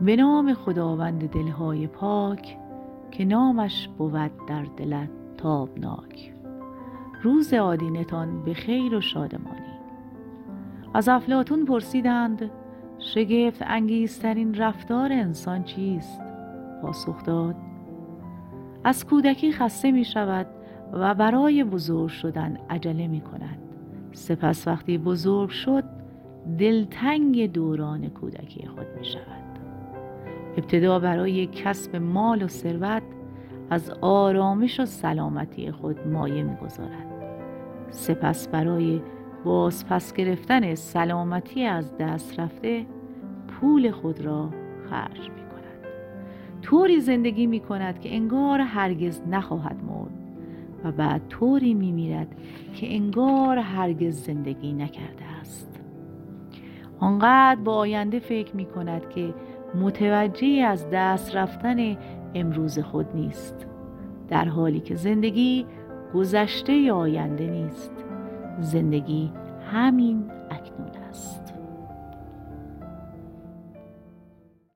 به نام خداوند دلهای پاک که نامش بود در دلت تابناک. روز آدینتان به خیر و شادمانی. از افلاتون پرسیدند شگفت انگیزترین رفتار انسان چیست؟ پاسخ داد از کودکی خسته می شود و برای بزرگ شدن عجله می کند. سپس وقتی بزرگ شد دلتنگ دوران کودکی خود می شود. ابتدا برای کسب مال و ثروت از آرامش و سلامتی خود مایه می‌گذارد. سپس برای باز پس گرفتن سلامتی از دست رفته پول خود را خرج می کند طوری زندگی می کند که انگار هرگز نخواهد مرد و بعد طوری می میرد که انگار هرگز زندگی نکرده است. آنقدر با آینده فکر می کند که متوجه از دست رفتن امروز خود نیست در حالی که زندگی گذشته یا آینده نیست. زندگی همین اکنون است.